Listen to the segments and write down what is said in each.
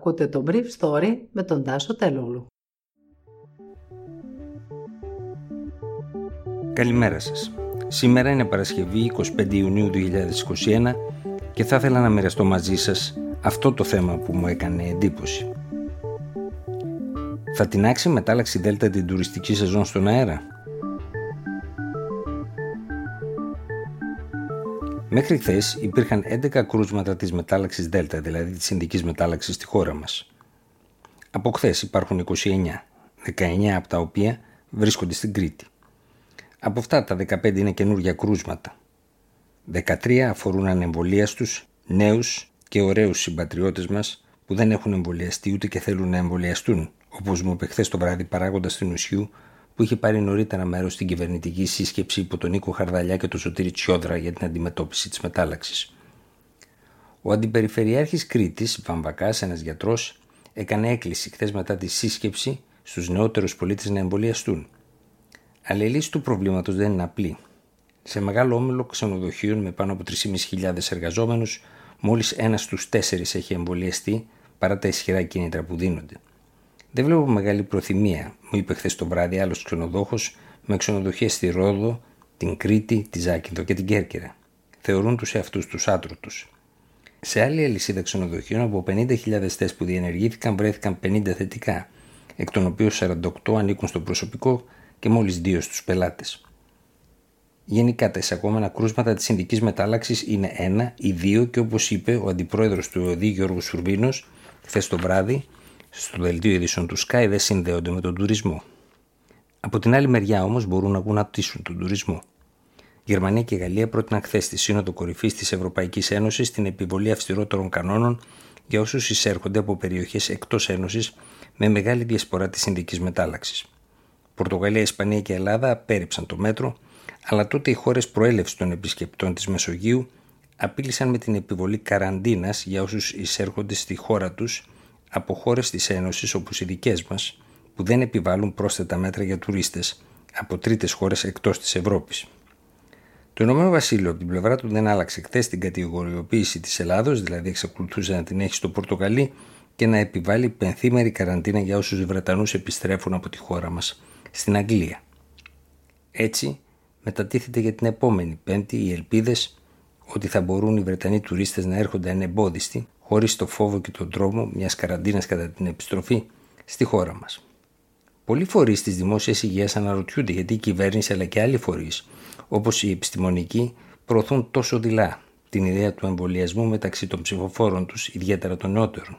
Ακούτε το Brief Story με τον Τάσο Τελούλου. Καλημέρα σας. Σήμερα είναι Παρασκευή 25 Ιουνίου 2021 και θα ήθελα να μοιραστώ μαζί σας αυτό το θέμα που μου έκανε εντύπωση. Θα τεινάξει μετάλλαξη Δέλτα την τουριστική σεζόν στον αέρα; Μέχρι χθες υπήρχαν 11 κρούσματα της μετάλλαξης Δέλτα, δηλαδή της Ινδική μετάλλαξης στη χώρα μας. Από χθες υπάρχουν 29, 19 από τα οποία βρίσκονται στην Κρήτη. Από αυτά τα 15 είναι καινούργια κρούσματα. 13 αφορούν ανεμβολία στους νέους και ωραίους συμπατριώτες μας που δεν έχουν εμβολιαστεί ούτε και θέλουν να εμβολιαστούν, όπως μου είπε χθες το βράδυ παράγοντας του νοσιού που είχε πάρει νωρίτερα μέρος στην κυβερνητική σύσκεψη υπό τον Νίκο Χαρδαλιά και τον Σωτήρη Τσιόδρα για την αντιμετώπιση της μετάλλαξης. Ο Αντιπεριφερειάρχης Κρήτης, Βαμβακάς, ένας γιατρός, έκανε έκκληση χθες μετά τη σύσκεψη στους νεότερους πολίτες να εμβολιαστούν. Αλλά η λύση του προβλήματος δεν είναι απλή. Σε μεγάλο όμιλο ξενοδοχείων με πάνω από 3.500 εργαζόμενους, μόλις ένας στους τέσσερις έχει εμβολιαστεί παρά τα ισχυρά κίνητρα που δίνονται. Δεν βλέπω μεγάλη προθυμία, μου είπε χθες το βράδυ άλλος ξενοδόχος με ξενοδοχεία στη Ρόδο, την Κρήτη, τη Ζάκυνθο και την Κέρκυρα. Θεωρούν τους εαυτούς τους άτρωτους. Σε άλλη αλυσίδα ξενοδοχείων, από 50.000 θέσει που διενεργήθηκαν, βρέθηκαν 50 θετικά, εκ των οποίων 48 ανήκουν στο προσωπικό και μόλις 2 στους πελάτες. Γενικά, τα εισαγόμενα κρούσματα της συνδικής μετάλλαξης είναι ένα ή δύο και όπως είπε ο αντιπρόεδρος του ΟΔΗ Γιώργος Σουρβίνος χθες το βράδυ, στο δελτίο ειδήσεων του Sky δεν συνδέονται με τον τουρισμό. Από την άλλη μεριά όμως μπορούν να γονατίσουν τον τουρισμό. Γερμανία και Γαλλία πρότειναν χθες στη Σύνοδο Κορυφής της Ευρωπαϊκής Ένωσης την επιβολή αυστηρότερων κανόνων για όσους εισέρχονται από περιοχές εκτός Ένωσης με μεγάλη διασπορά της συνδικής μετάλλαξης. Πορτογαλία, Ισπανία και Ελλάδα απέρριψαν το μέτρο, αλλά τότε οι χώρες προέλευσης των επισκεπτών της Μεσογείου απείλησαν με την επιβολή καραντίνας για όσους εισέρχονται στη χώρα τους από χώρες της Ένωσης όπως οι δικές μας, που δεν επιβάλλουν πρόσθετα μέτρα για τουρίστες από τρίτες χώρες εκτός της Ευρώπης. Το Ηνωμένο Βασίλειο από την πλευρά του δεν άλλαξε χθες την κατηγοριοποίηση της Ελλάδος, δηλαδή εξακολουθούσε να την έχει στο Πορτογαλί και να επιβάλλει πενθήμερη καραντίνα για όσους Βρετανούς επιστρέφουν από τη χώρα μας στην Αγγλία. Έτσι, μετατίθεται για την επόμενη Πέμπτη οι ελπίδες ότι θα μπορούν οι Βρετανοί τουρίστες να έρχονται ανεμπόδιστοι χωρίς το φόβο και τον τρόμο μιας καραντίνας κατά την επιστροφή στη χώρα μας. Πολλοί φορείς της δημόσιας υγείας αναρωτιούνται γιατί η κυβέρνηση αλλά και άλλοι φορείς, όπως οι επιστημονικοί, προωθούν τόσο δειλά την ιδέα του εμβολιασμού μεταξύ των ψηφοφόρων τους, ιδιαίτερα των νεότερων.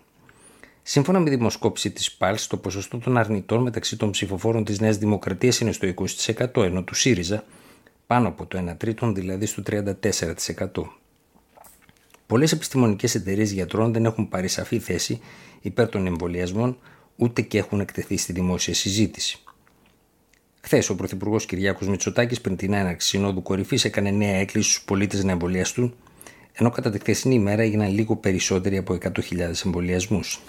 Σύμφωνα με δημοσκόπηση της ΠΑΛΣ, το ποσοστό των αρνητών μεταξύ των ψηφοφόρων της Νέας Δημοκρατίας είναι στο 20%, ενώ του ΣΥΡΙΖΑ πάνω από το 1 τρίτο, δηλαδή στο 34%. Πολλές επιστημονικές εταιρείες γιατρών δεν έχουν πάρει σαφή θέση υπέρ των εμβολιασμών, ούτε και έχουν εκτεθεί στη δημόσια συζήτηση. Χθες, ο Πρωθυπουργός Κυριάκος Μητσοτάκης, πριν την έναρξη Συνόδου Κορυφής, έκανε νέα έκκληση στους πολίτες να εμβολιαστούν, ενώ κατά τη χθεσινή ημέρα έγιναν λίγο περισσότεροι από 100.000 εμβολιασμούς.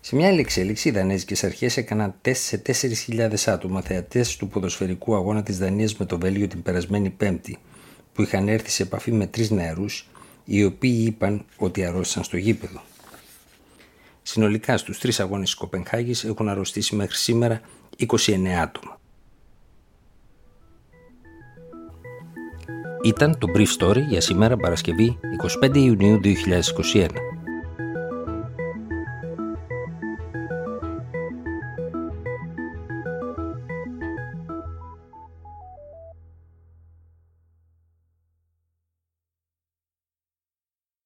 Σε μια άλλη εξέλιξη, οι Δανέζικες Αρχές έκαναν τεστ σε 4.000 άτομα θεατές του ποδοσφαιρικού αγώνα της Δανίας με το Βέλγιο την περασμένη Πέμπτη, που είχαν έρθει σε επαφή με τρεις νεαρούς οι οποίοι είπαν ότι αρρώστησαν στο γήπεδο. Συνολικά στους τρεις αγώνες της Κοπενχάγης έχουν αρρωστήσει μέχρι σήμερα 29 άτομα. Ήταν το Brief Story για σήμερα Παρασκευή 25 Ιουνίου 2021.